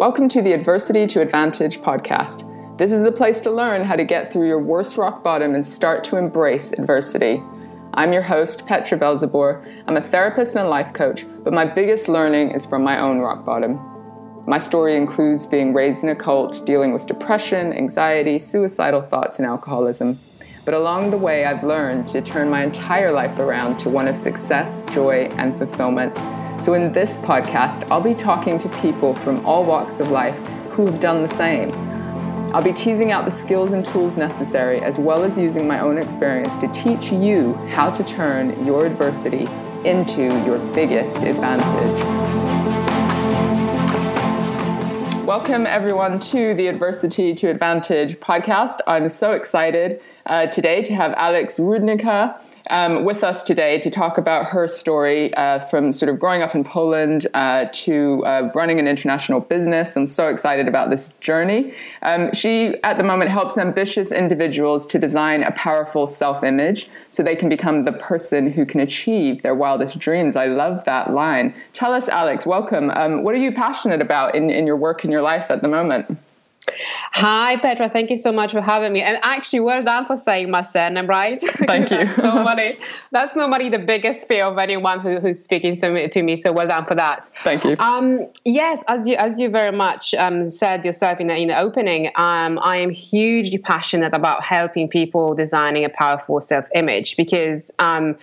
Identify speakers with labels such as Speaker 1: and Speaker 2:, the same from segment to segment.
Speaker 1: Welcome to the Adversity to Advantage podcast. This is the place to learn how to get through your worst rock bottom and start to embrace adversity. I'm your host, Petra Velzeboer. I'm a therapist and a life coach, but my biggest learning is from my own rock bottom. My story includes being raised in a cult, dealing with depression, anxiety, suicidal thoughts, and alcoholism. But along the way, I've learned to turn my entire life around to one of success, joy, and fulfillment. So, in this podcast, I'll be talking to people from all walks of life who have done the same. I'll be teasing out the skills and tools necessary, as well as using my own experience to teach you how to turn your adversity into your biggest advantage. Welcome, everyone, to the Adversity to Advantage podcast. I'm so excited uh, today to have Alex Rudnicka um, with us today to talk about her story uh, from sort of growing up in Poland uh, to uh, running an international business. I'm so excited about this journey. Um, she, at the moment, helps ambitious individuals to design a powerful self image so they can become the person who can achieve their wildest dreams. I love that line. Tell us, Alex, welcome. Um, what are you passionate about in, in your work and your life at the moment?
Speaker 2: Hi, Petra. Thank you so much for having me. And actually, well done for saying my surname right.
Speaker 1: Thank you.
Speaker 2: that's, normally, that's normally the biggest fear of anyone who, who's speaking to me, to me. So well done for that.
Speaker 1: Thank you. Um,
Speaker 2: yes, as you as you very much um, said yourself in the, in the opening, um, I am hugely passionate about helping people designing a powerful self image because um,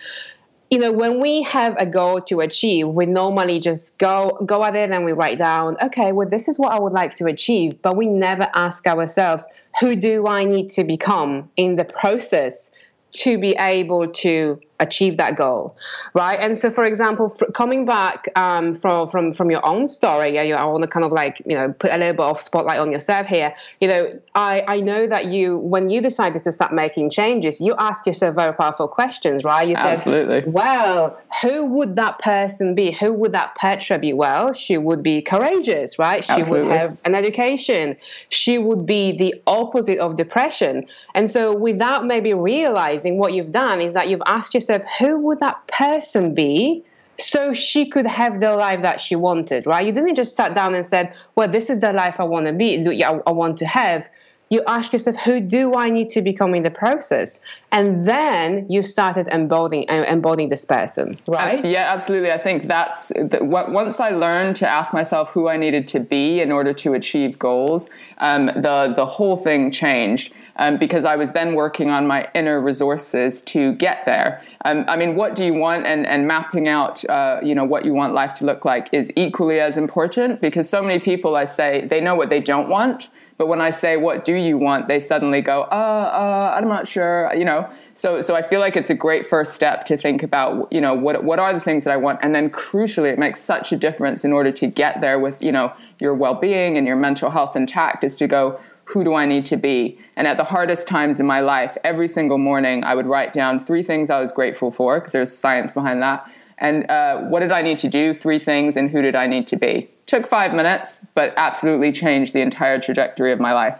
Speaker 2: you know when we have a goal to achieve we normally just go go at it and we write down okay well this is what i would like to achieve but we never ask ourselves who do i need to become in the process to be able to achieve that goal right? And so for example coming back um, from from from your own story you know, i want to kind of like you know put a little bit of spotlight on yourself here. You know i i know that you when you decided to start making changes you ask yourself very powerful questions right? You
Speaker 1: said absolutely.
Speaker 2: Well who would that person be? Who would that petra be? Well she would be courageous right? She
Speaker 1: absolutely.
Speaker 2: would have an education. She would be the opposite of depression. And so without maybe realizing what you've done is that you've asked yourself of who would that person be so she could have the life that she wanted, right? You didn't just sat down and said, well, this is the life I want to be, I want to have. You ask yourself, who do I need to become in the process? And then you started embodying, embodying this person, right?
Speaker 1: Uh, yeah, absolutely. I think that's the, once I learned to ask myself who I needed to be in order to achieve goals, um, the the whole thing changed um, because I was then working on my inner resources to get there. Um, I mean, what do you want, and, and mapping out, uh, you know, what you want life to look like is equally as important because so many people, I say, they know what they don't want. But when I say, what do you want? They suddenly go, uh, uh, I'm not sure, you know. So, so I feel like it's a great first step to think about, you know, what, what are the things that I want? And then crucially, it makes such a difference in order to get there with, you know, your well-being and your mental health intact is to go, who do I need to be? And at the hardest times in my life, every single morning, I would write down three things I was grateful for, because there's science behind that. And uh, what did I need to do? Three things, and who did I need to be? Took five minutes, but absolutely changed the entire trajectory of my life.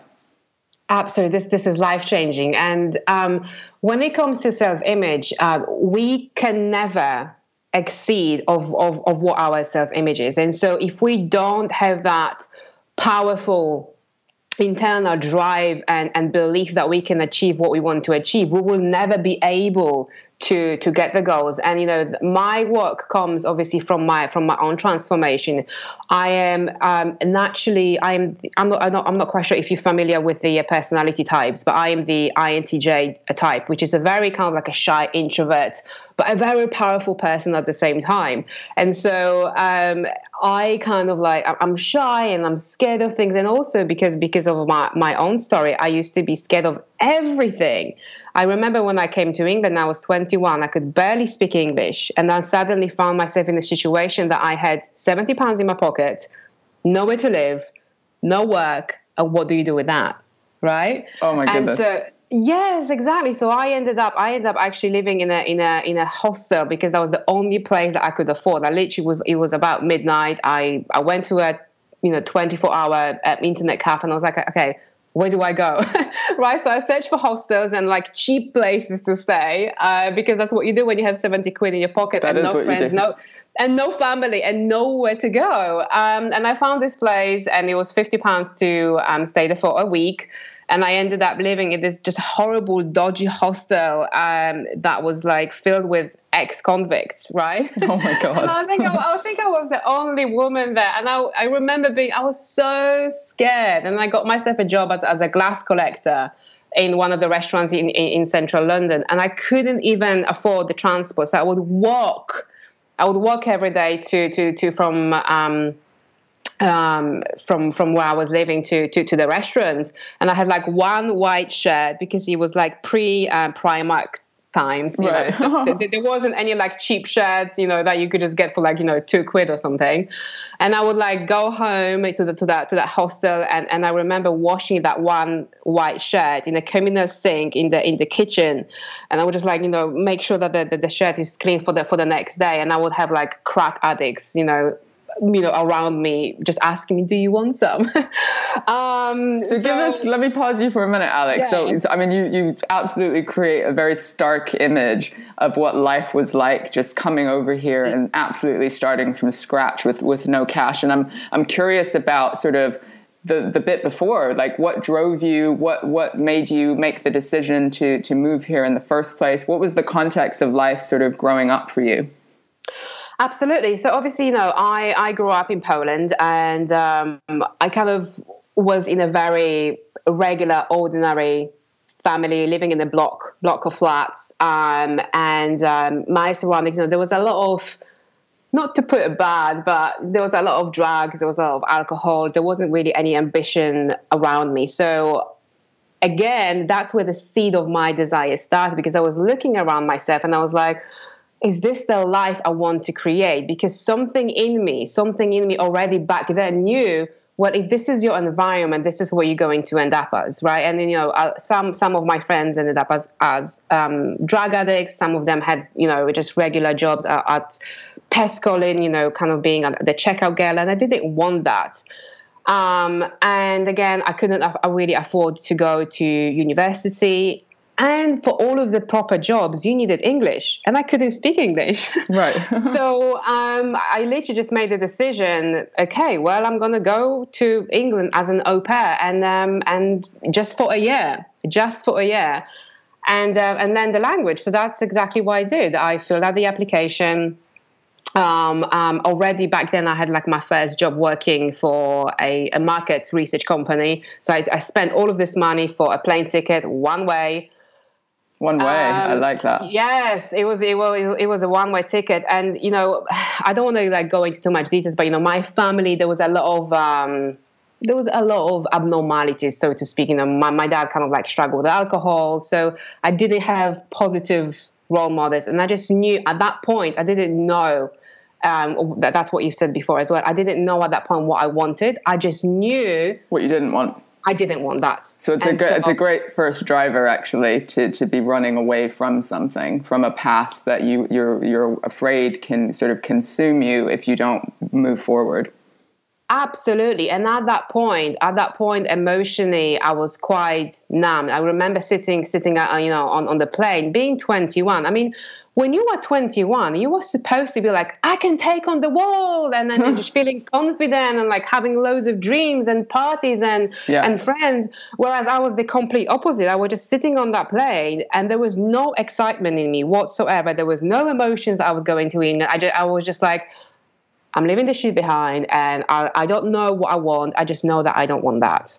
Speaker 2: Absolutely, this this is life changing. And um, when it comes to self image, uh, we can never exceed of, of of what our self image is. And so, if we don't have that powerful internal drive and, and belief that we can achieve what we want to achieve, we will never be able to to get the goals. And you know my work comes obviously from my from my own transformation. I am um, naturally i'm I'm not, I'm not i'm not quite sure if you're familiar with the personality types but i am the intj type which is a very kind of like a shy introvert but a very powerful person at the same time. And so um, I kind of like I'm shy and I'm scared of things, and also because because of my my own story, I used to be scared of everything. I remember when I came to England, I was 21. I could barely speak English, and I suddenly found myself in a situation that I had 70 pounds in my pocket, nowhere to live, no work, and what do you do with that? Right?
Speaker 1: Oh my goodness.
Speaker 2: And so Yes, exactly. So I ended up I ended up actually living in a in a in a hostel because that was the only place that I could afford. I literally was it was about midnight. I I went to a you know 24 hour uh, internet cafe and I was like okay where do I go? right? So I searched for hostels and like cheap places to stay uh, because that's what you do when you have 70 quid in your pocket
Speaker 1: that
Speaker 2: and no friends, no and no family and nowhere to go. Um, and I found this place and it was 50 pounds to um, stay there for a week and I ended up living in this just horrible, dodgy hostel um, that was like filled with ex-convicts, right?
Speaker 1: Oh my god!
Speaker 2: and I think I, I, think I was the only woman there, and I, I remember being I was so scared, and I got myself a job as, as a glass collector in one of the restaurants in, in, in central London, and I couldn't even afford the transport, so I would walk. I would walk every day to to to from. Um, um, from from where I was living to, to to the restaurants, and I had like one white shirt because it was like pre uh, Primark times. You right. know, so there wasn't any like cheap shirts, you know, that you could just get for like you know two quid or something. And I would like go home to the to that to that hostel, and, and I remember washing that one white shirt in a communal sink in the in the kitchen, and I would just like you know make sure that the, the, the shirt is clean for the for the next day, and I would have like crack addicts, you know, you know around me just asking me do you want some?
Speaker 1: Um, so, so, give us let me pause you for a minute alex. Yes. so i mean you you absolutely create a very stark image of what life was like just coming over here and absolutely starting from scratch with with no cash. And i'm i'm curious about sort of the, the bit before like what drove you what what made you make the decision to to move here in the first place? What was the context of life sort of growing up for you
Speaker 2: Absolutely. So obviously, you know, I I grew up in Poland, and um, I kind of was in a very regular, ordinary family living in a block block of flats, um, and um, my surroundings. You know, there was a lot of not to put it bad, but there was a lot of drugs, there was a lot of alcohol. There wasn't really any ambition around me. So again, that's where the seed of my desire started because I was looking around myself and I was like is this the life I want to create? Because something in me, something in me already back then knew, well, if this is your environment, this is what you're going to end up as, right? And you know, uh, some some of my friends ended up as as um, drug addicts. Some of them had, you know, just regular jobs at, at Pescolin, you know, kind of being the checkout girl, and I didn't want that. Um, and again, I couldn't really afford to go to university and for all of the proper jobs you needed english. And i couldn't speak english.
Speaker 1: Right.
Speaker 2: So um, i literally just made the decision okay well i'm going to go to england as an au pair and um, and just for a year just for a year. And uh, and then the language. So that's exactly what i did. I filled out the application um, um, already back then I had like my first job working for a, a market research company. So I, I, spent all of this money for a plane ticket one way
Speaker 1: one way. Um, I like that.
Speaker 2: Yes, it was. It was. It was a one-way ticket, and you know, I don't want to like go into too much details, but you know, my family there was a lot of. Um, there was a lot of abnormalities, so to speak. You know, my, my dad kind of like struggled with alcohol, so I didn't have positive role models, and I just knew at that point I didn't know um, that, that's what you've said before as well. I didn't know at that point what I wanted. I just knew
Speaker 1: what you didn't want.
Speaker 2: I didn't want that.
Speaker 1: So it's and a so, it's a great first driver actually to to be running away from something from a past that you you're you're afraid can sort of consume you if you don't move forward.
Speaker 2: Absolutely. And at that point, at that point, emotionally, I was quite numb. I remember sitting, sitting, uh, you know, on, on the plane, being 21. I mean, when you were 21, you were supposed to be like, I can take on the world, and then just feeling confident and like having loads of dreams and parties and yeah. and friends. Whereas I was the complete opposite. I was just sitting on that plane, and there was no excitement in me whatsoever. There was no emotions that I was going to in. I just, I was just like, I'm leaving this shit behind, and I, I don't know what I want. I just know that I don't want that.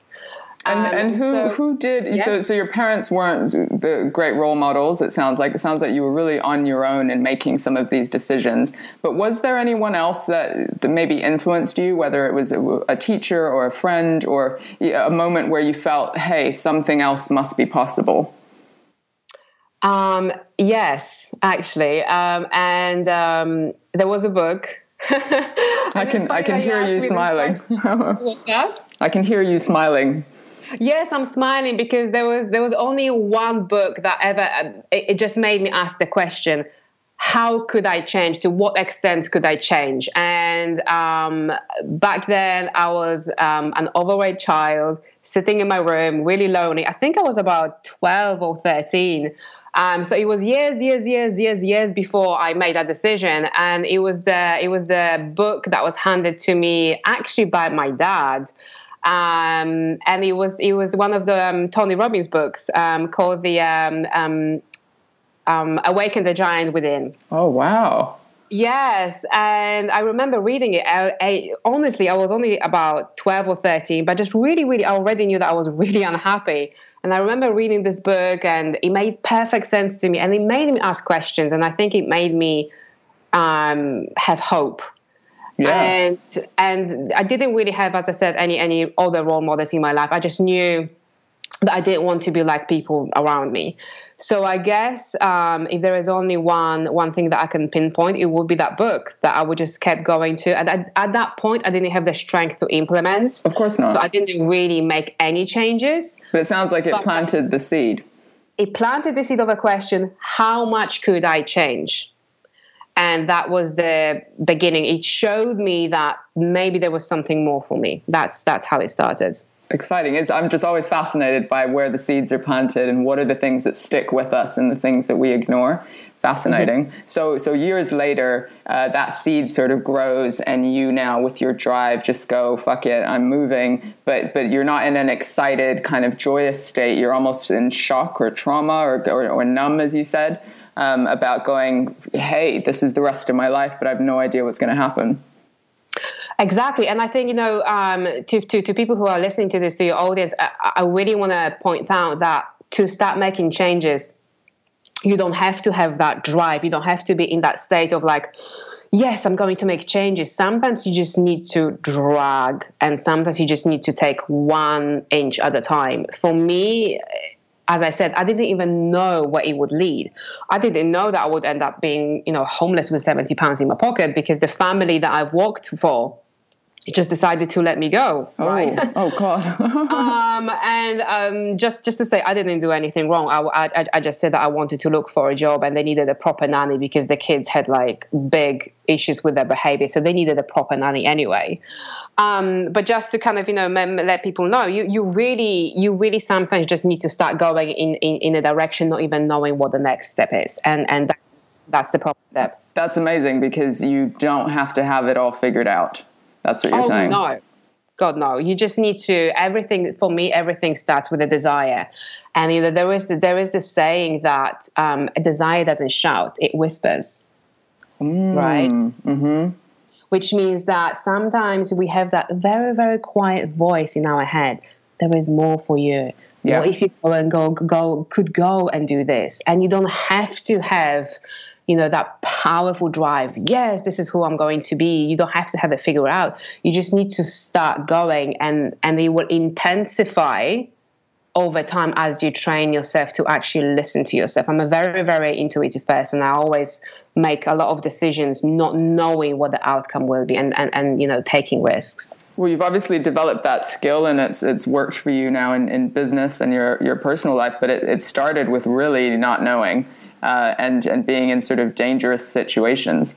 Speaker 1: And, um, and who so, who did yes. so so your parents weren't the great role models it sounds like. It sounds like you were really on your own in making some of these decisions. But was there anyone else that, that maybe influenced you whether it was a, a, teacher or a friend or a moment where you felt hey something else must be possible?
Speaker 2: Um, yes actually. Um, and um, there was a book.
Speaker 1: I can I can hear you smiling.
Speaker 2: What's that?
Speaker 1: I can hear you smiling
Speaker 2: yes i'm smiling because there was there was only one book that ever it, it just made me ask the question how could I change? To what extent could I change? And um, back then, I was um, an overweight child sitting in my room, really lonely. I think I was about 12 or 13. Um, so it was years, years, years, years, years before I made that decision, and it was the it was the book that was handed to me actually by my dad, um, and it was it was one of the um, Tony Robbins books um, called the um, um, um, Awaken the Giant Within.
Speaker 1: Oh, wow.
Speaker 2: Yes, and I remember reading it. I, I, honestly, I was only about 12 or 13, but just really, really, I already knew that I was really unhappy. And I remember reading this book, and it made perfect sense to me, and it made me ask questions, and I think it made me um, have hope. Yeah. And and I didn't really have, as I said, any any other role models in my life. I just knew that I didn't want to be like people around me. So I guess um, if there is only one one thing that I can pinpoint, it would be that book that I would just kept going to. And at, at that point, I didn't have the strength to implement.
Speaker 1: Of course not.
Speaker 2: So I didn't really make any changes.
Speaker 1: But it sounds like it but planted the seed.
Speaker 2: It planted the seed of a question: How much could I change? And that was the beginning. It showed me that maybe there was something more for me. That's that's how it started
Speaker 1: exciting. It's, I'm just always fascinated by where the seeds are planted and what are the things that stick with us and the things that we ignore. Fascinating. Mm-hmm. So, so years later, uh, that seed sort of grows, and you now, with your drive, just go fuck it, I'm moving. But, but you're not in an excited, kind of joyous state. You're almost in shock or trauma or, or, or numb, as you said, um, about going, hey, this is the rest of my life, but I have no idea what's going to happen.
Speaker 2: Exactly, and I think you know um, to, to to people who are listening to this, to your audience, I, I really want to point out that to start making changes, you don't have to have that drive. You don't have to be in that state of like, yes, I'm going to make changes. Sometimes you just need to drag, and sometimes you just need to take one inch at a time. For me, as I said, I didn't even know where it would lead. I didn't know that I would end up being, you know, homeless with 70 pounds in my pocket because the family that I've worked for just decided to let me go.
Speaker 1: Oh,
Speaker 2: right?
Speaker 1: oh God.
Speaker 2: um, and um, just just to say, I didn't do anything wrong. I, I, I just said that I wanted to look for a job, and they needed a proper nanny because the kids had like big issues with their behavior, so they needed a proper nanny anyway. Um, but just to kind of you know let people know, you you really you really sometimes just need to start going in, in in a direction, not even knowing what the next step is, and and that's that's the proper step.
Speaker 1: That's amazing because you don't have to have it all figured out that's what you're
Speaker 2: oh,
Speaker 1: saying.
Speaker 2: No. God no. You just need to everything for me, everything starts with a desire. And you know, there is the, there is this saying that um, a desire doesn't shout, it whispers.
Speaker 1: Mm,
Speaker 2: right?
Speaker 1: Mm-hmm.
Speaker 2: Which means that sometimes we have that very, very quiet voice in our head. There is more for you. Yeah. What if you go and go go could go and do this? And you don't have to have you know that powerful drive. Yes this is who i'm going to be. You don't have to have it figured out. You just need to start going and and it will intensify over time as you train yourself to actually listen to yourself. I'm a very very intuitive person. I always make a lot of decisions not knowing what the outcome will be and and, and you know taking risks.
Speaker 1: Well, you've obviously developed that skill, and it's it's worked for you now in, in business and your your personal life. But it, it started with really not knowing uh, and and being in sort of dangerous situations.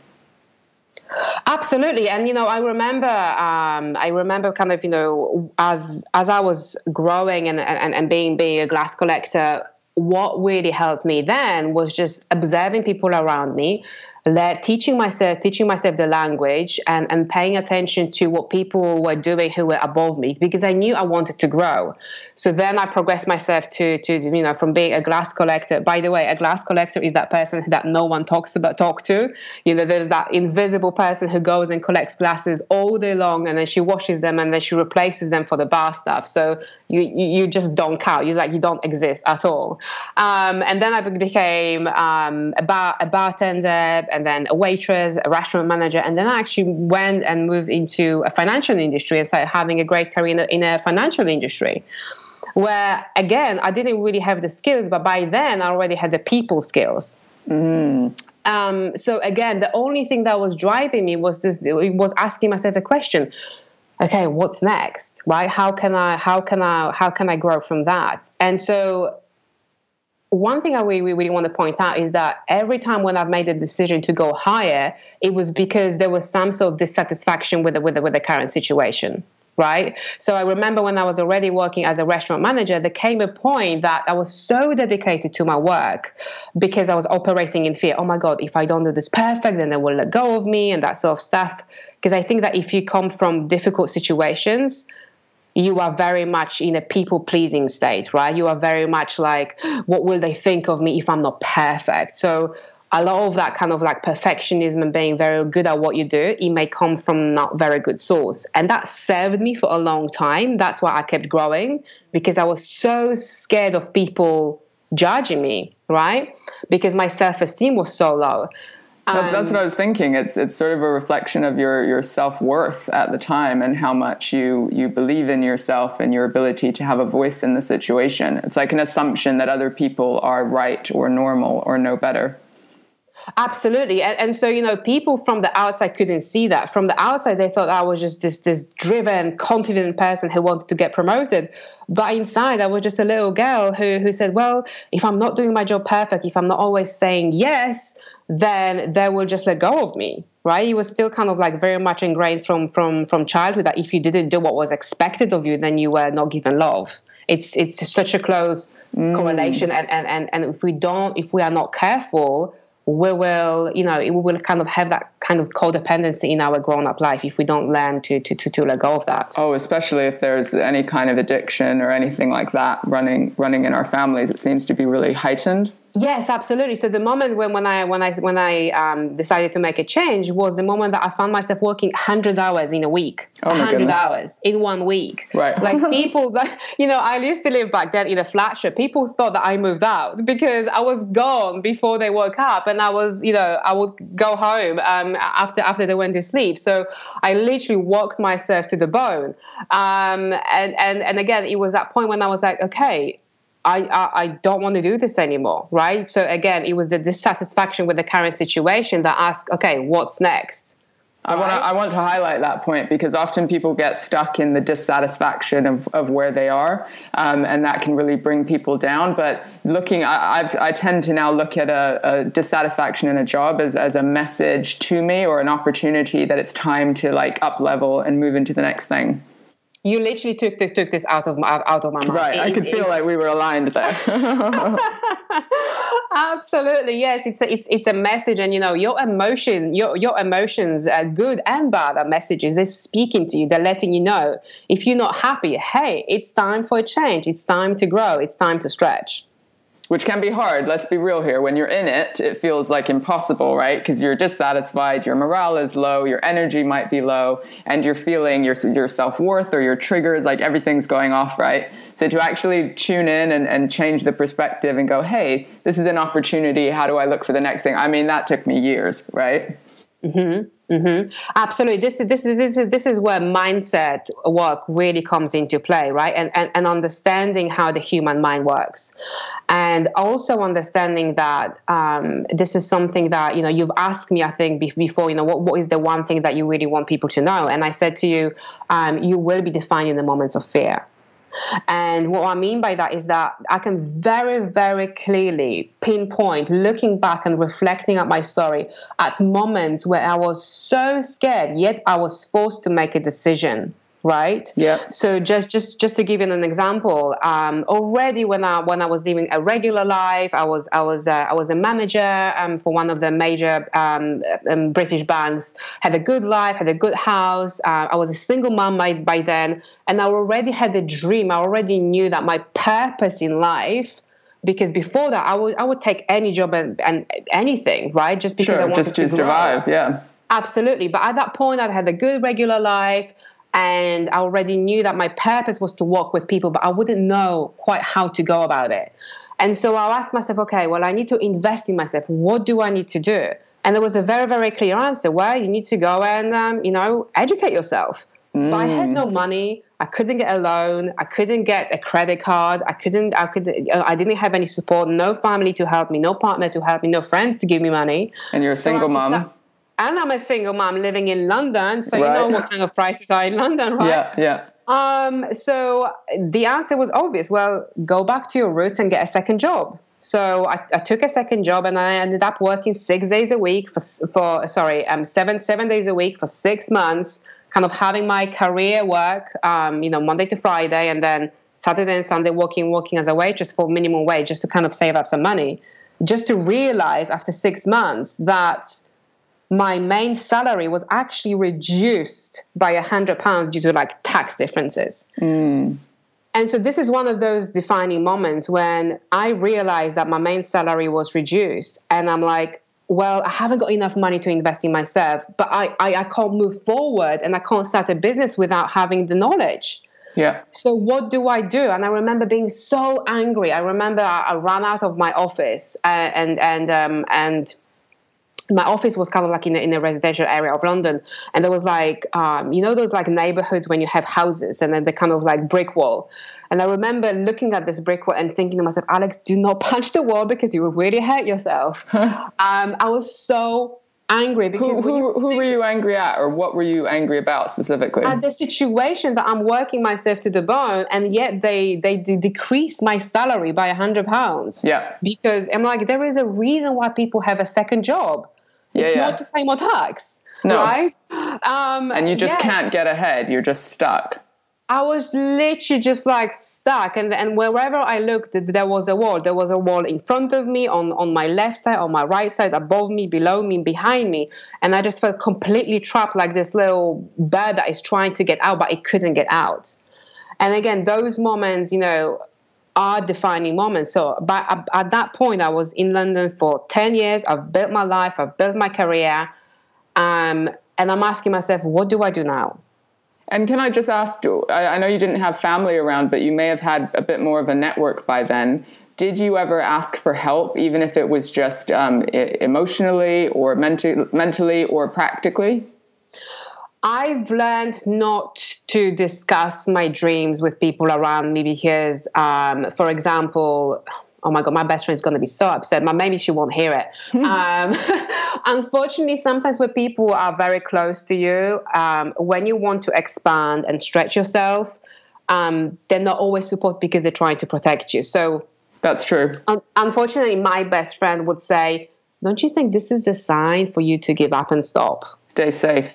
Speaker 2: Absolutely, and you know, I remember, um, I remember kind of, you know, as as I was growing and and, and being being a glass collector, what really helped me then was just observing people around me let teaching myself teaching myself the language and, and paying attention to what people were doing who were above me because I knew I wanted to grow. So then I progressed myself to to you know from being a glass collector. By the way, a glass collector is that person that no one talks about talk to. You know, there's that invisible person who goes and collects glasses all day long and then she washes them and then she replaces them for the bar stuff. So you you just don't count. You like you don't exist at all. Um, and then I became um, a bar a bartender and then a waitress, a restaurant manager, and then I actually went and moved into a financial industry and started having a great career in a, in a financial industry. Where again, I didn't really have the skills, but by then I already had the people skills.
Speaker 1: Mm.
Speaker 2: Um, so again, the only thing that was driving me was this: was asking myself a question. Okay, what's next? Right? How can I? How can I? How can I grow from that? And so one thing I really, really want to point out is that every time when I've made a decision to go higher, it was because there was some sort of dissatisfaction with the, with the, with the current situation right? So I remember when I was already working as a restaurant manager, there came a point that I was so dedicated to my work because I was operating in fear. Oh my God, if I don't do this perfect, then they will let go of me and that sort of stuff. Because I think that if you come from difficult situations, you are very much in a people pleasing state, right? You are very much like, what will they think of me if I'm not perfect? So, a lot of that kind of like perfectionism and being very good at what you do, it may come from not very good source. And that served me for a long time. That's why I kept growing because I was so scared of people judging me, right? Because my self esteem was so low.
Speaker 1: Um, That's what I was thinking. It's it's sort of a reflection of your your self worth at the time and how much you you believe in yourself and your ability to have a voice in the situation. It's like an assumption that other people are right or normal or know better.
Speaker 2: Absolutely, and, and so you know, people from the outside couldn't see that. From the outside, they thought I was just this this driven, confident person who wanted to get promoted. But inside, I was just a little girl who who said, "Well, if I'm not doing my job perfect, if I'm not always saying yes." then they will just let go of me right it was still kind of like very much ingrained from from from childhood that if you didn't do what was expected of you then you were not given love it's it's such a close mm. correlation and, and and and if we don't if we are not careful we will you know we will kind of have that kind of codependency in our grown-up life if we don't learn to, to to to let go of that.
Speaker 1: Oh especially if there's any kind of addiction or anything like that running running in our families it seems to be really heightened
Speaker 2: Yes, absolutely. So the moment when, when I when I when I um, decided to make a change was the moment that I found myself working hundred hours in a week, oh hundred hours in one week.
Speaker 1: Right.
Speaker 2: Like people that you know, I used to live back then in a flat share. People thought that I moved out because I was gone before they woke up, and I was you know I would go home um, after after they went to sleep. So I literally walked myself to the bone. Um, and and and again, it was that point when I was like, okay, I, I, I don't want to do this anymore, right? So again, it was the dissatisfaction with the current situation that asked, okay, what's next?
Speaker 1: I want to I want to highlight that point because often people get stuck in the dissatisfaction of, of where they are, um, and that can really bring people down. But looking, I, I've, i tend to now look at a, a, dissatisfaction in a job as, as a message to me or an opportunity that it's time to like up level and move into the next thing
Speaker 2: you literally took took, took this out of my out of my mind.
Speaker 1: Right, it, I could feel like we were aligned there.
Speaker 2: Absolutely, yes. It's a, it's it's a message, and you know your emotion, your your emotions, are good and bad, are messages. They're speaking to you. They're letting you know if you're not happy. Hey, it's time for a change. It's time to grow. It's time to stretch
Speaker 1: which can be hard. Let's be real here. When you're in it, it feels like impossible, right? Because you're dissatisfied, your morale is low, your energy might be low, and you're feeling your, your self worth or your triggers, like everything's going off, right? So to actually tune in and, and change the perspective and go, hey, this is an opportunity. How do I look for the next thing? I mean, that took me years, right?
Speaker 2: Mm-hmm. Mm-hmm. Absolutely. This is this is this is this is where mindset work really comes into play, right? And, and and understanding how the human mind works, and also understanding that um, this is something that you know you've asked me, I think, before. You know, what what is the one thing that you really want people to know? And I said to you, um, you will be defining the moments of fear. And what I mean by that is that I can very, very clearly pinpoint, looking back and reflecting at my story, at moments where I was so scared, yet I was forced to make a decision right?
Speaker 1: Yeah.
Speaker 2: So just just just to give you an example um, already when i when i was living a regular life i was i was uh, i was a manager um, for one of the major um, um british banks. Had a good life had a good house. Uh, i was a single mom by, by then. And i already had a dream. I already knew that my purpose in life because before that i would i would take any job and, and anything right? Just because
Speaker 1: sure,
Speaker 2: i wanted
Speaker 1: just to,
Speaker 2: to
Speaker 1: survive yeah.
Speaker 2: Absolutely. But at that point i had a good regular life and I already knew that my purpose was to work with people, but I wouldn't know quite how to go about it. And so I'll ask myself, okay, well, I need to invest in myself. What do I need to do? And there was a very, very clear answer. Well, you need to go and, um, you know, educate yourself. Mm. But I had no money. I couldn't get a loan. I couldn't get a credit card. I couldn't. I could. I didn't have any support. No family to help me. No partner to help me. No friends to give me money.
Speaker 1: And you're a single so mom
Speaker 2: and I'm a single mom living in London, so right. you know what kind of prices are in London, right?
Speaker 1: Yeah, yeah.
Speaker 2: Um, so the answer was obvious. Well, go back to your roots and get a second job. So I, I, took a second job and I ended up working six days a week for, for sorry, um, seven seven days a week for six months, kind of having my career work, um, you know, Monday to Friday, and then Saturday and Sunday working working as a waitress for minimum wage just to kind of save up some money. Just to realize after six months that my main salary was actually reduced by a hundred pounds due to like tax differences.
Speaker 1: Mm.
Speaker 2: And so this is one of those defining moments when I realized that my main salary was reduced, and I'm like, well, I haven't got enough money to invest in myself, but I, I, I can't move forward and I can't start a business without having the knowledge.
Speaker 1: Yeah.
Speaker 2: So what do I do? And I remember being so angry. I remember I, I ran out of my office and and and um, and my office was kind of like in a, in a residential area of London, and there was like um, you know those like neighborhoods when you have houses and then the kind of like brick wall. And I remember looking at this brick wall and thinking to myself, Alex, do not punch the wall because you will really hurt yourself. um, I was so angry because
Speaker 1: who, who, who were you angry at or what were you angry about specifically?
Speaker 2: At the situation that i'm working myself to the bone and yet they they de- decrease my salary by a hundred pounds.
Speaker 1: Yeah.
Speaker 2: Because i'm like there is a reason why people have a second job.
Speaker 1: Yeah,
Speaker 2: it's
Speaker 1: yeah.
Speaker 2: not to pay more tax
Speaker 1: no.
Speaker 2: right? Um,
Speaker 1: and you just
Speaker 2: yeah.
Speaker 1: can't get ahead. You're just stuck
Speaker 2: I was literally just like stuck, and and wherever I looked, there was a wall. There was a wall in front of me, on on my left side, on my right side, above me, below me, behind me, and I just felt completely trapped, like this little bird that is trying to get out, but it couldn't get out. And again, those moments, you know, are defining moments. So, but at that point, I was in London for ten years. I've built my life. I've built my career, um, and I'm asking myself, what do I do now?
Speaker 1: And can I just ask? I know you didn't have family around, but you may have had a bit more of a network by then. Did you ever ask for help, even if it was just um, emotionally or menti- mentally or practically?
Speaker 2: I've learned not to discuss my dreams with people around me because, um, for example, oh my god, my best friend's going to be so upset. But maybe she won't hear it. um, unfortunately, sometimes when people are very close to you, um, when you want to expand and stretch yourself, um, they're not always support because they're trying to protect you. So
Speaker 1: that's true.
Speaker 2: Un- unfortunately, my best friend would say, "Don't you think this is a sign for you to give up and stop?
Speaker 1: Stay safe."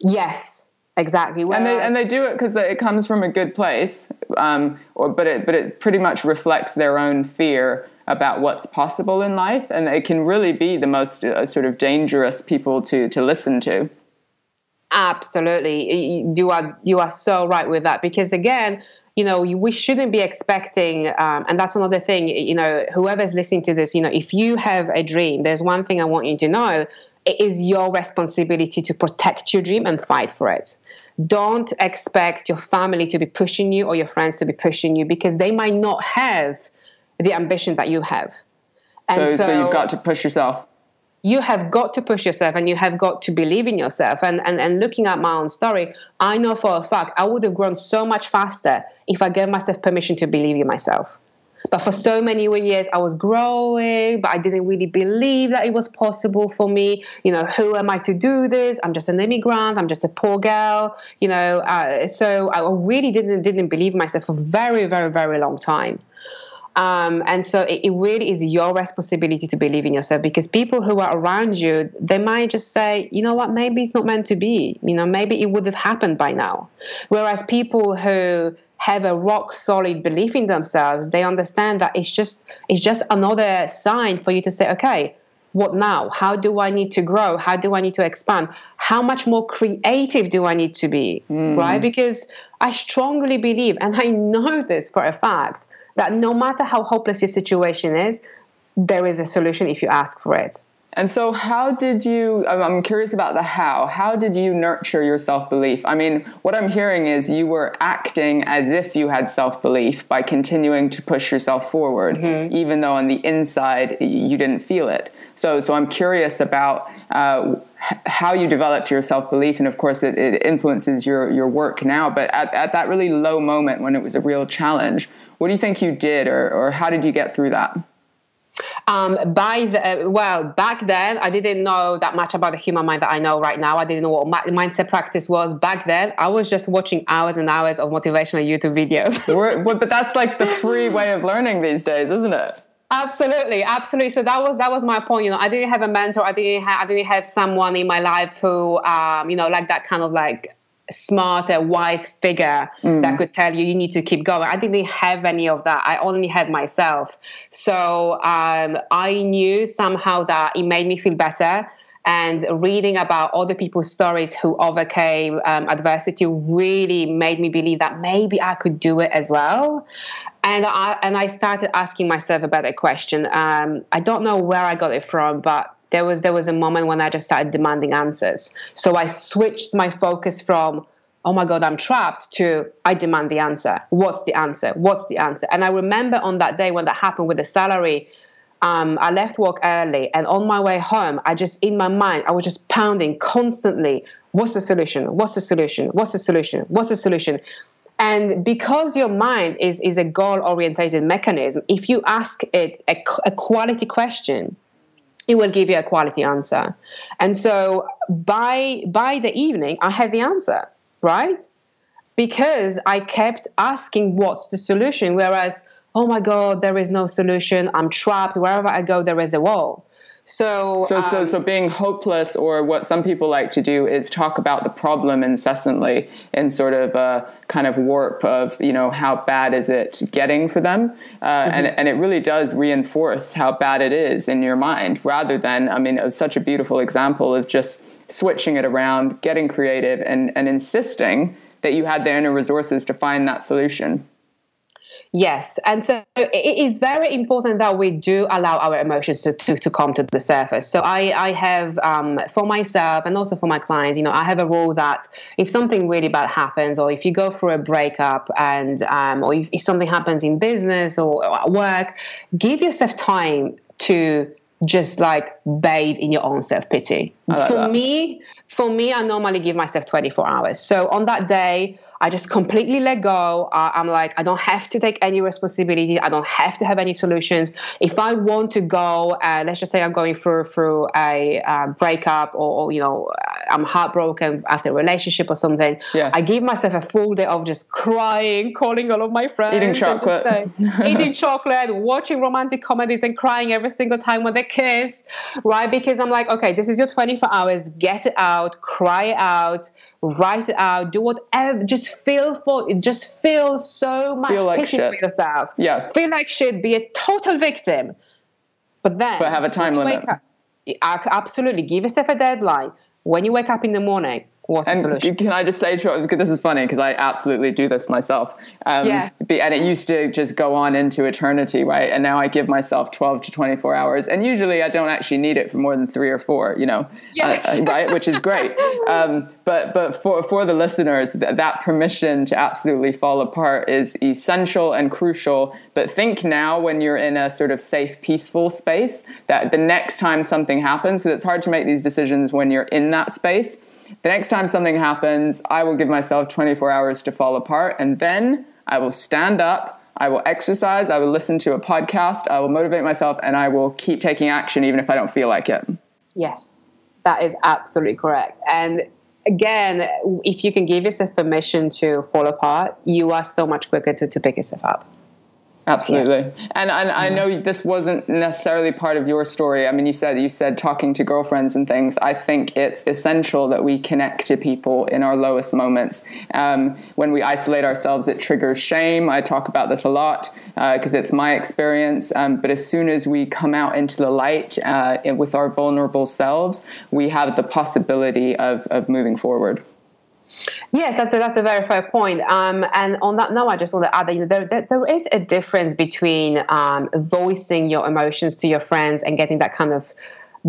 Speaker 2: Yes, Exactly,
Speaker 1: Whereas, and they and they do it because it comes from a good place, um, or but it but it pretty much reflects their own fear about what's possible in life, and it can really be the most uh, sort of dangerous people to to listen to.
Speaker 2: Absolutely, you are you are so right with that because again, you know, we shouldn't be expecting, um, and that's another thing. You know, whoever's listening to this, you know, if you have a dream, there's one thing I want you to know: it is your responsibility to protect your dream and fight for it don't expect your family to be pushing you or your friends to be pushing you because they might not have the ambition that you have.
Speaker 1: So, so, so, you've got to push yourself.
Speaker 2: You have got to push yourself and you have got to believe in yourself. And, and, and looking at my own story, I know for a fact I would have grown so much faster if I gave myself permission to believe in myself. But for so many years, I was growing, but I didn't really believe that it was possible for me. You know, who am I to do this? I'm just an immigrant. I'm just a poor girl. You know, uh, so I really didn't didn't believe myself for very, very, very long time. Um, and so it, it, really is your responsibility to believe in yourself because people who are around you, they might just say, you know what, maybe it's not meant to be. You know, maybe it would have happened by now. Whereas people who have a rock solid belief in themselves, they understand that it's just it's just another sign for you to say, okay, what now? How do I need to grow? How do I need to expand? How much more creative do I need to be? Mm. Right? Because I strongly believe, and I know this for a fact, that no matter how hopeless your situation is, there is a solution if you ask for it.
Speaker 1: And so, how did you? I'm curious about the how. How did you nurture your self belief? I mean, what I'm hearing is you were acting as if you had self belief by continuing to push yourself forward, mm-hmm. even though on the inside you didn't feel it. So, so I'm curious about uh, how you developed your self belief, and of course, it, it, influences your your work now. But at, at that really low moment when it was a real challenge, what do you think you did, or or how did you get through that?
Speaker 2: Um, by the, uh, well, back then I didn't know that much about the human mind that I know right now. I didn't know what mindset practice was back then. I was just watching hours and hours of motivational YouTube videos.
Speaker 1: but that's like the free way of learning these days, isn't it?
Speaker 2: Absolutely, absolutely. So that was that was my point. You know, I didn't have a mentor. I didn't have I didn't have someone in my life who, um, you know, like that kind of like smart, a wise figure mm. that could tell you you need to keep going. I didn't have any of that. I only had myself. So um, I knew somehow that it made me feel better. And reading about other people's stories who overcame um, adversity really made me believe that maybe I could do it as well. And I and I started asking myself a better question. Um, I don't know where I got it from, but there was there was a moment when I just started demanding answers. So I switched my focus from oh my god i'm trapped to i demand the answer. What's the answer? What's the answer? And i remember on that day when that happened with the salary um, i left work early and on my way home i just in my mind i was just pounding constantly what's the solution? What's the solution? What's the solution? What's the solution? And because your mind is is a goal orientated mechanism if you ask it a, a quality question it will give you a quality answer. And so by by the evening, I had the answer, right? Because I kept asking what's the solution, whereas oh my god, there is no solution. I'm trapped. Wherever I go, there is a wall. So,
Speaker 1: so, um, so, so being hopeless, or what some people like to do, is talk about the problem incessantly in sort of a kind of warp of you know how bad is it getting for them, uh, mm-hmm. and and it really does reinforce how bad it is in your mind, rather than I mean, it's such a beautiful example of just switching it around, getting creative, and and insisting that you had the inner resources to find that solution.
Speaker 2: Yes. And so it is very important that we do allow our emotions to, to, to come to the surface. So I, I have, um, for myself and also for my clients, you know, I have a rule that if something really bad happens, or if you go through a breakup and, um, or if, if something happens in business or at work, give yourself time to just like bathe in your own self pity. Like for that. me, for me, I normally give myself 24 hours. So on that day, I just completely let go. Uh, I'm like, I don't have to take any responsibility. I don't have to have any solutions. If I want to go, uh, let's just say I'm going through through a uh, breakup, or, or, you know, I'm heartbroken after a relationship or something. Yeah. I give myself a full day of just crying, calling all of my friends,
Speaker 1: eating chocolate,
Speaker 2: eating chocolate, watching romantic comedies, and crying every single time when they kiss, right? Because I'm like, okay, this is your 24 hours. Get it out, cry it out write it out, do whatever, just feel for, it, just feel so much feel like pity shit. for yourself.
Speaker 1: Yeah.
Speaker 2: Feel like shit, be a total victim. But then,
Speaker 1: but have a time limit.
Speaker 2: Up, absolutely, give yourself a deadline. When you wake up in the morning, What's and solution?
Speaker 1: Can I just say, because this is funny, because I absolutely do this myself.
Speaker 2: Um, yes.
Speaker 1: And it used to just go on into eternity, right? And now I give myself 12 to 24 hours. And usually I don't actually need it for more than three or four, you know,
Speaker 2: yes.
Speaker 1: uh, uh right? Which is great. Um, but but for, for the listeners, th- that permission to absolutely fall apart is essential and crucial. But think now when you're in a sort of safe, peaceful space, that the next time something happens, because it's hard to make these decisions when you're in that space the next time something happens, I will give myself 24 hours to fall apart, and then I will stand up, I will exercise, I will listen to a podcast, I will motivate myself, and I will keep taking action even if I don't feel like it.
Speaker 2: Yes, that is absolutely correct. And again, if you can give yourself permission to fall apart, you are so much quicker to, to pick yourself up.
Speaker 1: Absolutely. Yes. And, and I know this wasn't necessarily part of your story. I mean, you said you said talking to girlfriends and things. I think it's essential that we connect to people in our lowest moments. Um, when we isolate ourselves, it triggers shame. I talk about this a lot because uh, it's my experience. Um, but as soon as we come out into the light uh, with our vulnerable selves, we have the possibility of, of moving forward.
Speaker 2: Yes, that's a, that's a very fair point. Um, and on that note, I just want to add that you know, there, there, there is a difference between um, voicing your emotions to your friends and getting that kind of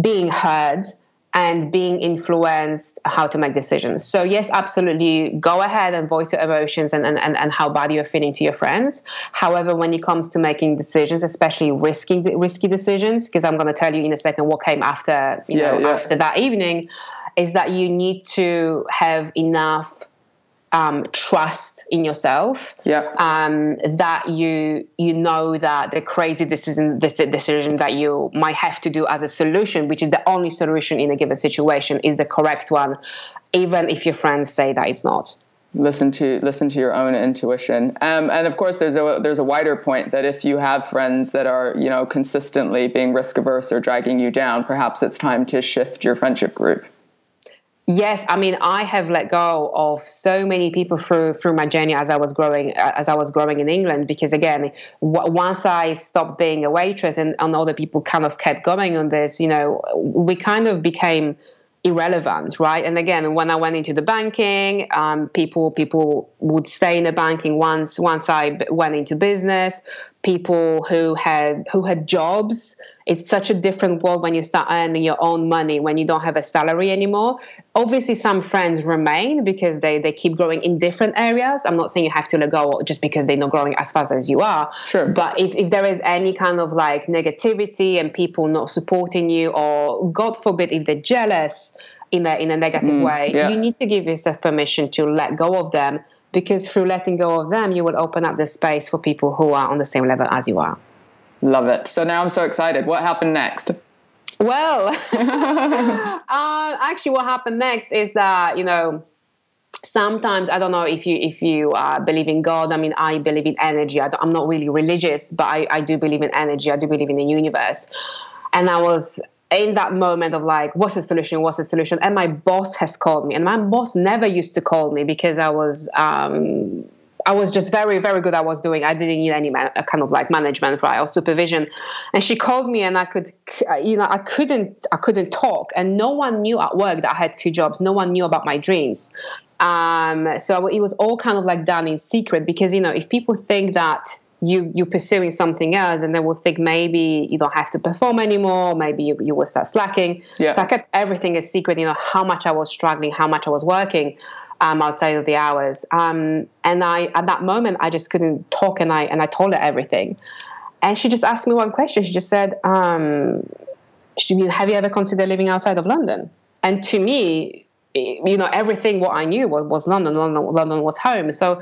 Speaker 2: being heard and being influenced how to make decisions. So yes, absolutely, go ahead and voice your emotions and, and, and, and how bad you're feeling to your friends. However, when it comes to making decisions, especially risky risky decisions, because I'm going to tell you in a second what came after you yeah, know yeah. after that evening is that you need to have enough um, trust in yourself.
Speaker 1: Yeah.
Speaker 2: Um, that you you know that the crazy decision the decision that you might have to do as a solution, which is the only solution in a given situation, is the correct one, even if your friends say that it's not.
Speaker 1: listen to listen to your own intuition um, and of course there's a there's a wider point that if you have friends that are you know consistently being risk averse or dragging you down perhaps it's time to shift your friendship group
Speaker 2: yes i mean i have let go of so many people through through my journey as i was growing as i was growing in england because again w- once i stopped being a waitress and, and other people kind of kept going on this you know we kind of became irrelevant, right? And again, when I went into the banking, um, people people would stay in the banking once once I went into business. People who had who had jobs. It's such a different world when you start earning your own money when you don't have a salary anymore. Obviously some friends remain because they, they keep growing in different areas. I'm not saying you have to let go just because they're not growing as fast as you are.
Speaker 1: Sure.
Speaker 2: But if, if there is any kind of like negativity and people not supporting you or god forbid if they're jealous in a in a negative mm, way yeah. you need to give yourself permission to let go of them because through letting go of them you will open up the space for people who are on the same level as you are
Speaker 1: Love it. So now I'm so excited. What happened next?
Speaker 2: Well, uh, actually, what happened next is that you know sometimes I don't know if you if you uh, believe in God. I mean, I believe in energy. I am not really religious, but I, I do believe in energy. I do believe in the universe. And I was in that moment of like, what's the solution? What's the solution? And my boss has called me, and my boss never used to call me because I was um, I was just very, very good at what I was doing. I didn't need any man, kind of like management, right, or supervision. And she called me, and I could, you know, I couldn't, I couldn't talk, and no one knew at work that I had two jobs. No one knew about my dreams. Um, so it was all kind of like done in secret because you know if people think that you you're pursuing something else and then we'll think maybe you don't have to perform anymore maybe you, you will start slacking yeah. so i kept everything a secret you know how much i was struggling how much i was working um, outside of the hours. Um, and I, at that moment, I just couldn't talk, and I and I told her everything. And she just asked me one question. She just said, um, "Have you ever considered living outside of London?" And to me, you know, everything what I knew was, was London. London. London was home. So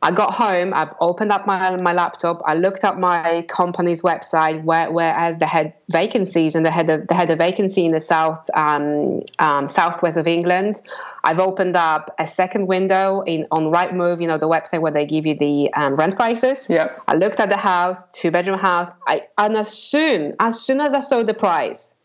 Speaker 2: I got home, I've opened up my, my laptop, I looked up my company's website where, whereas they had vacancies and they had a, they had a vacancy in the south um, um, southwest of England. I've opened up a second window in on Rightmove, you know, the website where they give you the um, rent prices.
Speaker 1: Yeah.
Speaker 2: I looked at the house, two bedroom house. I and as soon as soon as I saw the price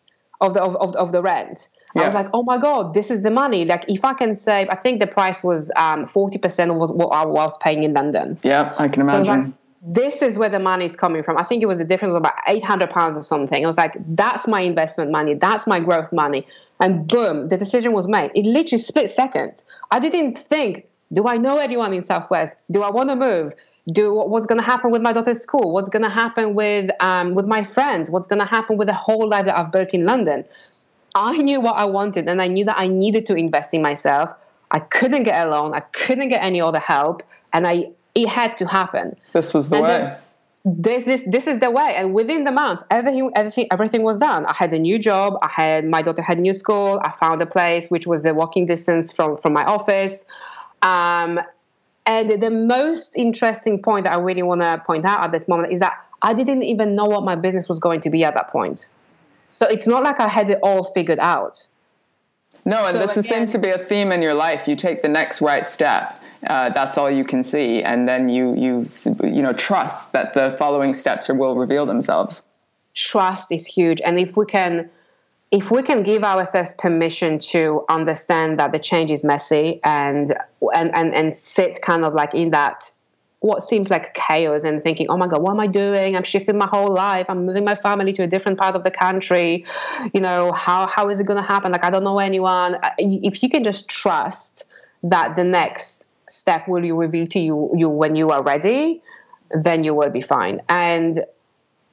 Speaker 2: of the of, of, of the rent, yeah. I was like, oh my God, this is the money. Like, if I can save, I think the price was um, 40% of what I was paying in London.
Speaker 1: Yeah, I can imagine. So I like,
Speaker 2: this is where the money is coming from. I think it was a difference of about 800 pounds or something. I was like, that's my investment money. That's my growth money. And boom, the decision was made. It literally split seconds. I didn't think, do I know anyone in Southwest? Do I want to move? Do what's going to happen with my daughter's school what's going to happen with um, with my friends what's going to happen with the whole life that i've built in london I knew what I wanted and I knew that I needed to invest in myself. I couldn't get a loan. I couldn't get any other help. And I it had to happen.
Speaker 1: This was the and way.
Speaker 2: This, this this is the way. And within the month, everything everything everything was done. I had a new job. I had my daughter had a new school. I found a place which was a walking distance from from my office. Um, and the most interesting point that I really want to point out at this moment is that I didn't even know what my business was going to be at that point. So it's not like I had it all figured out.
Speaker 1: No, and so this again, seems to be a theme in your life. You take the next right step. Uh, that's all you can see, and then you you you know trust that the following steps will reveal themselves.
Speaker 2: Trust is huge, and if we can if we can give ourselves permission to understand that the change is messy and and and, and sit kind of like in that what seems like chaos and thinking, oh my God, what am I doing? I'm shifting my whole life. I'm moving my family to a different part of the country. You know, how, how is it going to happen? Like, I don't know anyone. If you can just trust that the next step will you reveal to you, you when you are ready, then you will be fine. And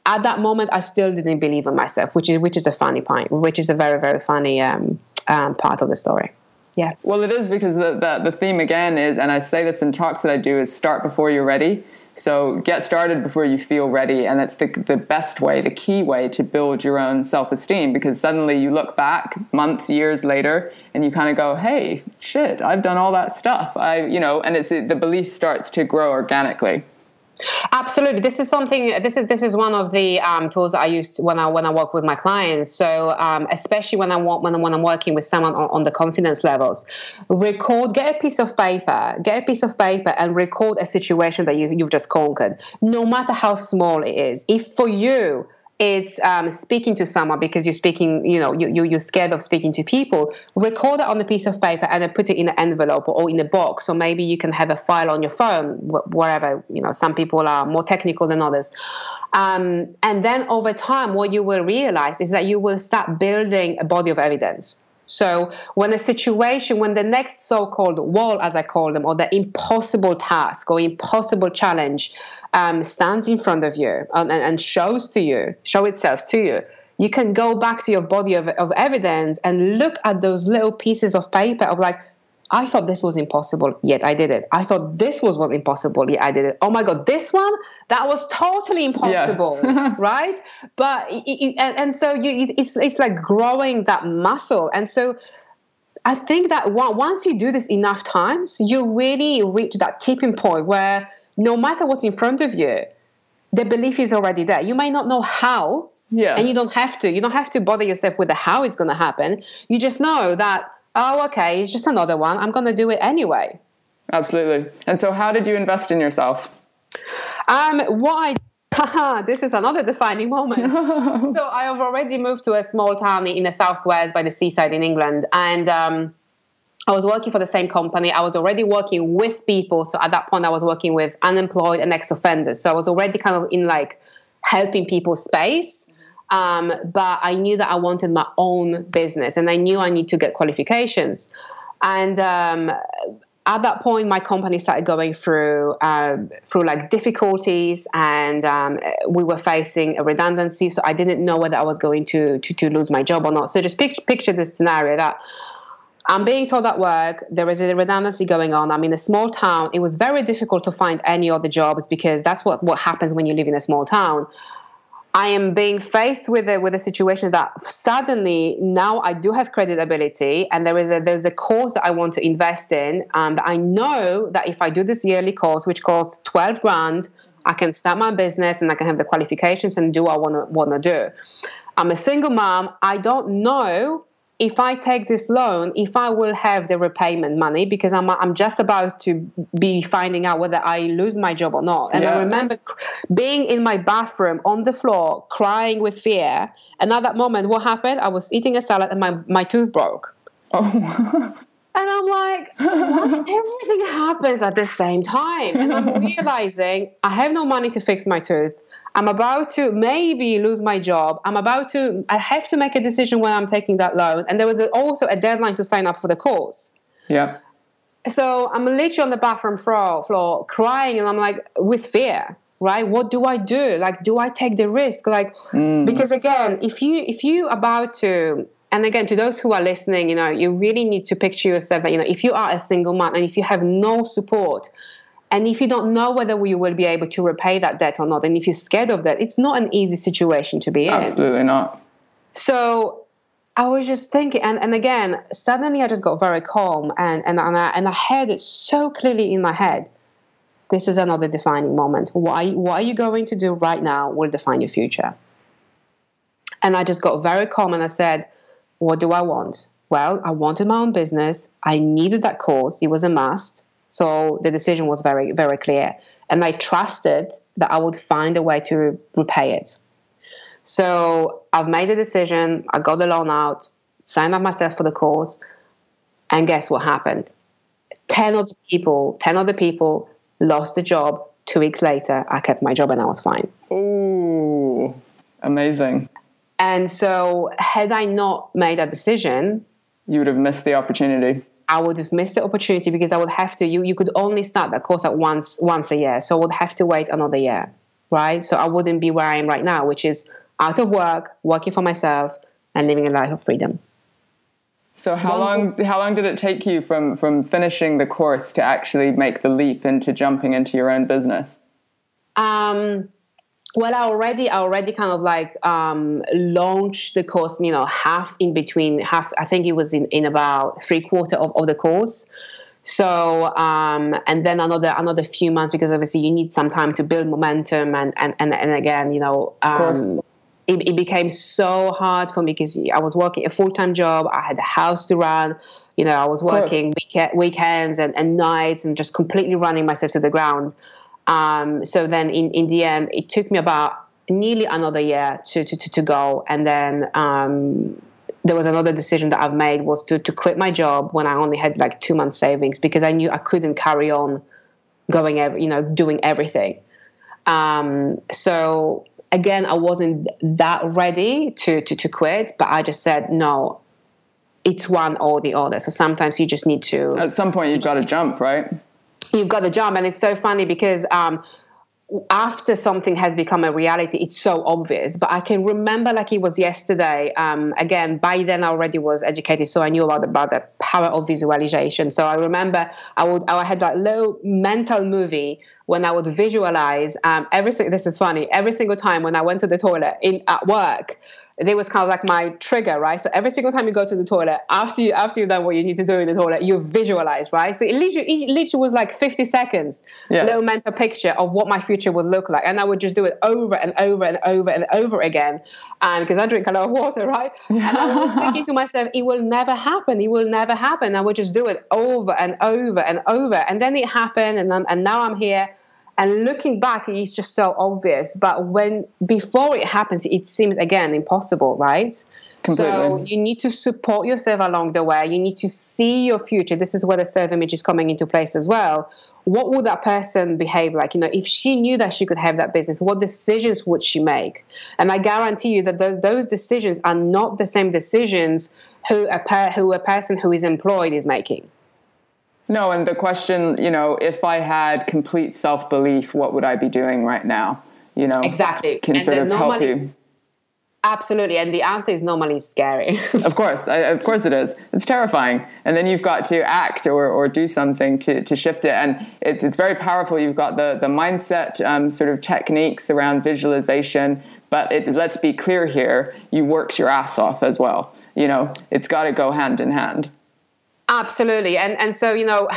Speaker 2: at that moment, I still didn't believe in myself, which is, which is a funny point, which is a very, very funny um, um, part of the story yeah.
Speaker 1: Well, it is because the, the, the theme again is, and I say this in talks that I do, is start before you're ready. So get started before you feel ready, and that's the the best way, the key way to build your own self esteem. Because suddenly you look back months, years later, and you kind of go, "Hey, shit, I've done all that stuff." I, you know, and it's the belief starts to grow organically.
Speaker 2: Absolutely, this is something. This is this is one of the um, tools I use when I when I work with my clients. So um, especially when I want when, I when I'm working with someone on, on, the confidence levels, record. Get a piece of paper. Get a piece of paper and record a situation that you you've just conquered, no matter how small it is. If for you it's um, speaking to someone because you're speaking, you know, you, you, you're scared of speaking to people, record it on a piece of paper and then put it in an envelope or in a box. Or maybe you can have a file on your phone, wherever, you know, some people are more technical than others. Um, and then over time, what you will realize is that you will start building a body of evidence. So when a situation, when the next so-called wall, as I call them, or the impossible task or impossible challenge um, stands in front of you and, and, shows to you, show itself to you, you can go back to your body of, of evidence and look at those little pieces of paper of like, I thought this was impossible, yet I did it. I thought this was what impossible, yet I did it. Oh my God, this one that was totally impossible, yeah. right? But and, and, so you, it's it's like growing that muscle, and so I think that once you do this enough times, you really reach that tipping point where no matter what's in front of you, the belief is already there. You might not know how, yeah, and you don't have to. You don't have to bother yourself with the how it's going to happen. You just know that oh, okay, it's just another one. I'm going to do it anyway.
Speaker 1: Absolutely. And so, how did you invest in yourself?
Speaker 2: Um, what I this is another defining moment. so I have already moved to a small town in the southwest by the seaside in England, and um, I was working for the same company. I was already working with people. So at that point, I was working with unemployed and ex-offenders. So I was already kind of in like helping people space. Um, but I knew that I wanted my own business, and I knew I need to get qualifications. And um, at that point, my company started going through um, through like difficulties, and um, we were facing a redundancy. So I didn't know whether I was going to to, to lose my job or not. So just picture, picture this scenario that. I'm being told at work there is a redundancy going on. I'm in a small town. It was very difficult to find any other jobs because that's what, what happens when you live in a small town. I am being faced with a, with a situation that suddenly now I do have credibility and there is a there's a course that I want to invest in and I know that if I do this yearly course which costs 12 grand I can start my business and I can have the qualifications and do what I want to want to do. I'm a single mom. I don't know if I take this loan, if I will have the repayment money, because I'm, I'm just about to be finding out whether I lose my job or not. And yeah. I remember being in my bathroom on the floor, crying with fear. And at that moment, what happened? I was eating a salad and my, my tooth broke. Oh. and I'm like, everything happens at the same time. And I'm realizing I have no money to fix my tooth. I'm about to maybe lose my job. I'm about to, I have to make a decision when I'm taking that loan. And there was also a deadline to sign up for the course.
Speaker 1: Yeah.
Speaker 2: So I'm literally on the bathroom floor, floor crying, and I'm like, with fear, right? What do I do? Like, do I take the risk? Like, mm. because again, if you if you about to, and again, to those who are listening, you know, you really need to picture yourself that you know, if you are a single mom and if you have no support, and if you don't know whether you will be able to repay that debt or not, and if you're scared of that, it's not an easy situation to be
Speaker 1: in. Absolutely not.
Speaker 2: So I was just thinking, and, and again, suddenly I just got very calm, and and and I, and I had it so clearly in my head. This is another defining moment. Why what are you going to do right now will define your future. And I just got very calm, and I said, "What do I want?" Well, I wanted my own business. I needed that course. It was a must. So the decision was very, very clear. And I trusted that I would find a way to repay it. So I've made a decision. I got the loan out, signed up myself for the course, and guess what happened? 10 other people, 10 other people lost the job. Two weeks later, I kept my job and I was fine.
Speaker 1: Oh, amazing.
Speaker 2: And so, had I not made that decision,
Speaker 1: you would have missed the opportunity.
Speaker 2: I would have missed the opportunity because I would have to. You you could only start that course at once once a year, so I would have to wait another year, right? So I wouldn't be where I am right now, which is out of work, working for myself, and living a life of freedom.
Speaker 1: So how long how long did it take you from from finishing the course to actually make the leap into jumping into your own business?
Speaker 2: Um, well i already i already kind of like um, launched the course you know half in between half i think it was in, in about three quarter of, of the course So um, and then another another few months because obviously you need some time to build momentum and and and, and again you know um, it, it, became so hard for me because I was working a full time job. I had a house to run. You know, I was working week- weekends and, and nights and just completely running myself to the ground. Um, so then in, in the end, it took me about nearly another year to, to, to, to go. And then um, there was another decision that I've made was to, to quit my job when I only had like two months savings because I knew I couldn't carry on going, every, you know, doing everything. Um, so again, I wasn't that ready to, to, to quit, but I just said, no, it's one or the other. So sometimes you just need to.
Speaker 1: At some point, you've got to jump, right?
Speaker 2: You've got the jump. And it's so funny because um, after something has become a reality, it's so obvious. But I can remember like it was yesterday. Um, again, by then I already was educated, so I knew about, about the power of visualization. So I remember I would I had that little mental movie when I would visualize um, every. This is funny. Every single time when I went to the toilet in at work, it was kind of like my trigger, right? So every single time you go to the toilet, after you after you've done what you need to do in the toilet, you visualize, right? So it literally, it literally was like 50 seconds, yeah. little mental picture of what my future would look like, and I would just do it over and over and over and over again, um, because I drink a lot of water, right? And I was thinking to myself, it will never happen. It will never happen. I would just do it over and over and over, and then it happened, and I'm, and now I'm here and looking back, it's just so obvious. But when before it happens, it seems again impossible, right? Completely. So you need to support yourself along the way. You need to see your future. This is where the self image is coming into place as well. What would that person behave like? You know, if she knew that she could have that business, what decisions would she make? And I guarantee you that th- those decisions are not the same decisions who a per- who a person who is employed is making.
Speaker 1: No, and the question, you know, if I had complete self belief, what would I be doing right now? You know,
Speaker 2: exactly
Speaker 1: can and sort of normally, help you.
Speaker 2: Absolutely, and the answer is normally scary.
Speaker 1: of course, I, of course it is. It's terrifying, and then you've got to act or, or do something to, to shift it, and it's it's very powerful. You've got the the mindset um, sort of techniques around visualization, but it, let's be clear here: you worked your ass off as well. You know, it's got to go hand in hand.
Speaker 2: Absolutely, and and so you know.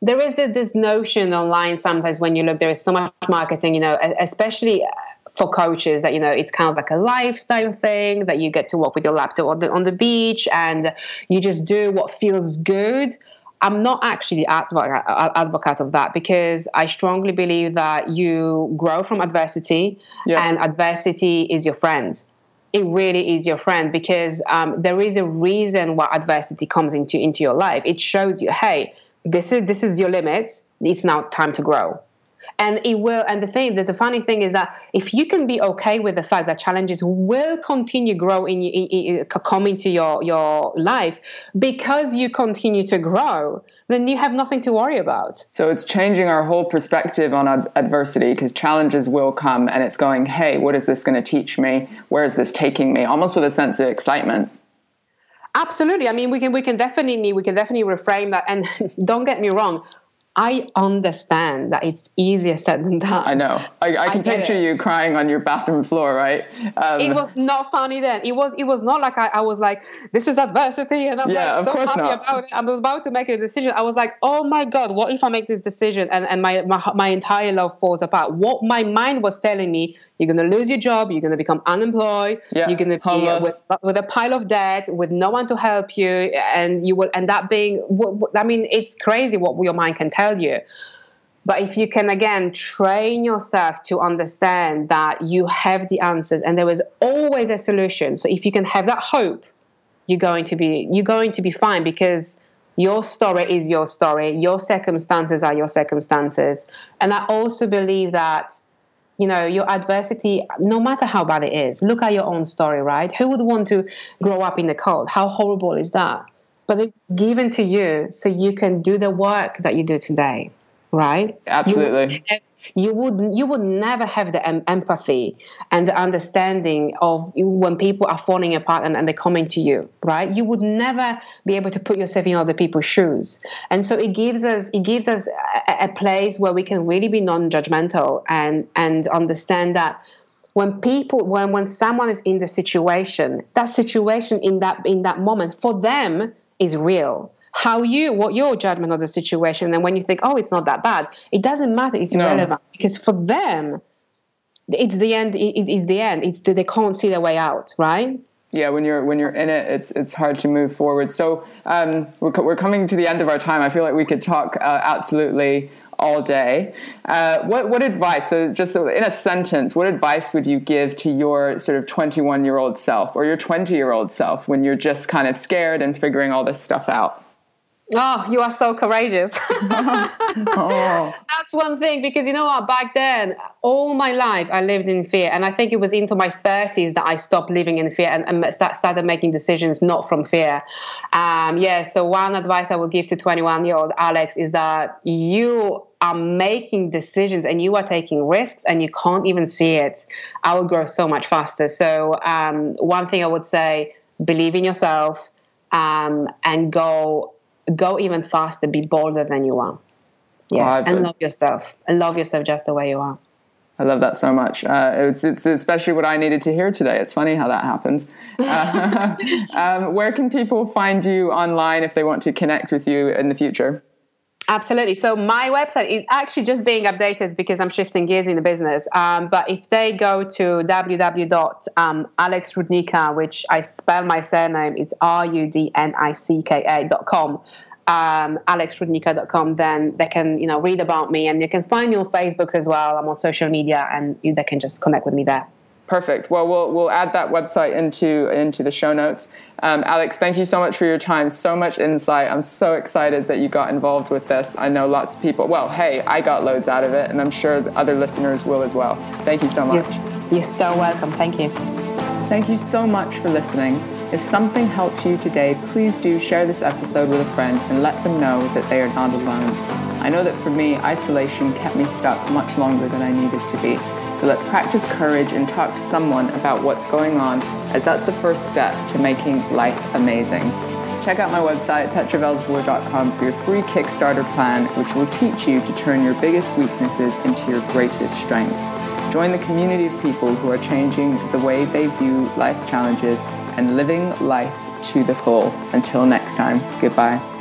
Speaker 2: There is this this notion online sometimes when you look, there is so much marketing, you know, especially uh, for coaches that you know it's kind of like a lifestyle thing that you get to walk with your laptop on the on the beach and you just do what feels good. I'm not actually the advocate, uh, uh, advocate of that because I strongly believe that you grow from adversity yeah. and adversity is your friend it really is your friend because um, there is a reason why adversity comes into into your life. It shows you, hey, this is this is your limits. It's now time to grow. And it will. And the thing that the funny thing is that if you can be okay with the fact that challenges will continue grow in, in, in come into your your life because you continue to grow, then you have nothing to worry about.
Speaker 1: So it's changing our whole perspective on ad- adversity because challenges will come and it's going, hey, what is this going to teach me? Where is this taking me? Almost with a sense of excitement.
Speaker 2: Absolutely. I mean, we can we can definitely we can definitely reframe that. And don't get me wrong, I understand that it's easier said than done.
Speaker 1: I know. I, I can I picture it. you crying on your bathroom floor, right?
Speaker 2: Um, it was not funny then. It was. It was not like I, I was like, "This is adversity," and I'm yeah, like so happy not. about it. I was about to make a decision. I was like, "Oh my god, what if I make this decision and and my my, my entire love falls apart?" What my mind was telling me you're going to lose your job. You're going to become unemployed. Yeah, you're going to be with, uh, with, a pile of debt, with no one to help you, and you will end up being. I mean, it's crazy what your mind can tell you. But if you can again train yourself to understand that you have the answers and there is always a solution. So if you can have that hope, you're going to be you're going to be fine because your story is your story. Your circumstances are your circumstances. And I also believe that you know your adversity no matter how bad it is look at your own story right? Who would want to grow up in the cold how horrible is that? But it's given to you so you can do the work that you do today right?
Speaker 1: Absolutely
Speaker 2: you would you would never have the empathy and the understanding of when people are falling apart and, and they're coming to you right? You would never be able to put yourself in other people's shoes. And so it gives us it gives us a, a place where we can really be non-judgmental and and understand that when people when when someone is in the situation that situation in that in that moment for them is real how you what your judgment of the situation and when you think oh it's not that bad it doesn't matter it's irrelevant no. because for them it's the end it's the end it's the, they can't see their way out right?
Speaker 1: Yeah when you're when you're in it it's it's hard to move forward. So um, we're, we're coming to the end of our time. I feel like we could talk uh, absolutely all day. Uh, what what advice so just in a sentence what advice would you give to your sort of 21 year old self or your 20 year old self when you're just kind of scared and figuring all this stuff out
Speaker 2: Oh, you are so courageous. oh. That's one thing because you know what? Back then, all my life I lived in fear, and I think it was into my 30s that I stopped living in fear and, and started making decisions not from fear. Um, yeah. So one advice I would give to 21 year old Alex is that you are making decisions and you are taking risks and you can't even see it. I will grow so much faster. So um, one thing I would say: believe in yourself um, and go go even faster, be bolder than you are. Yes, oh, and love yourself. And love yourself just the way you are.
Speaker 1: I love that so much. Uh, it's, it's especially what I needed to hear today. It's funny how that happens. Uh, um, where can people find you online if they want to connect with you in the future?
Speaker 2: Absolutely. So my website is actually just being updated because I'm shifting gears in the business. Um, but if they go to www.alexrudnicka, which I spell my surname, it's R-U-D-N-I-C-K-A.com, um, alexrudnicka.com, then they can, you know, read about me and you can find me on Facebook as well. I'm on social media and they can just connect with me there.
Speaker 1: Perfect. Well, we'll we'll add that website into into the show notes. Um, Alex, thank you so much for your time. So much insight. I'm so excited that you got involved with this. I know lots of people. Well, hey, I got loads out of it, and I'm sure other listeners will as well. Thank you so much.
Speaker 2: You're, you're so welcome. Thank you.
Speaker 1: Thank you so much for listening. If something helped you today, please do share this episode with a friend and let them know that they are not alone. I know that for me, isolation kept me stuck much longer than I needed to be. So let's practice courage and talk to someone about what's going on, as that's the first step to making life amazing. Check out my website, petravelzeboer.com, for your free Kickstarter plan, which will teach you to turn your biggest weaknesses into your greatest strengths. Join the community of people who are changing the way they view life's challenges and living life to the full. Until next time, goodbye.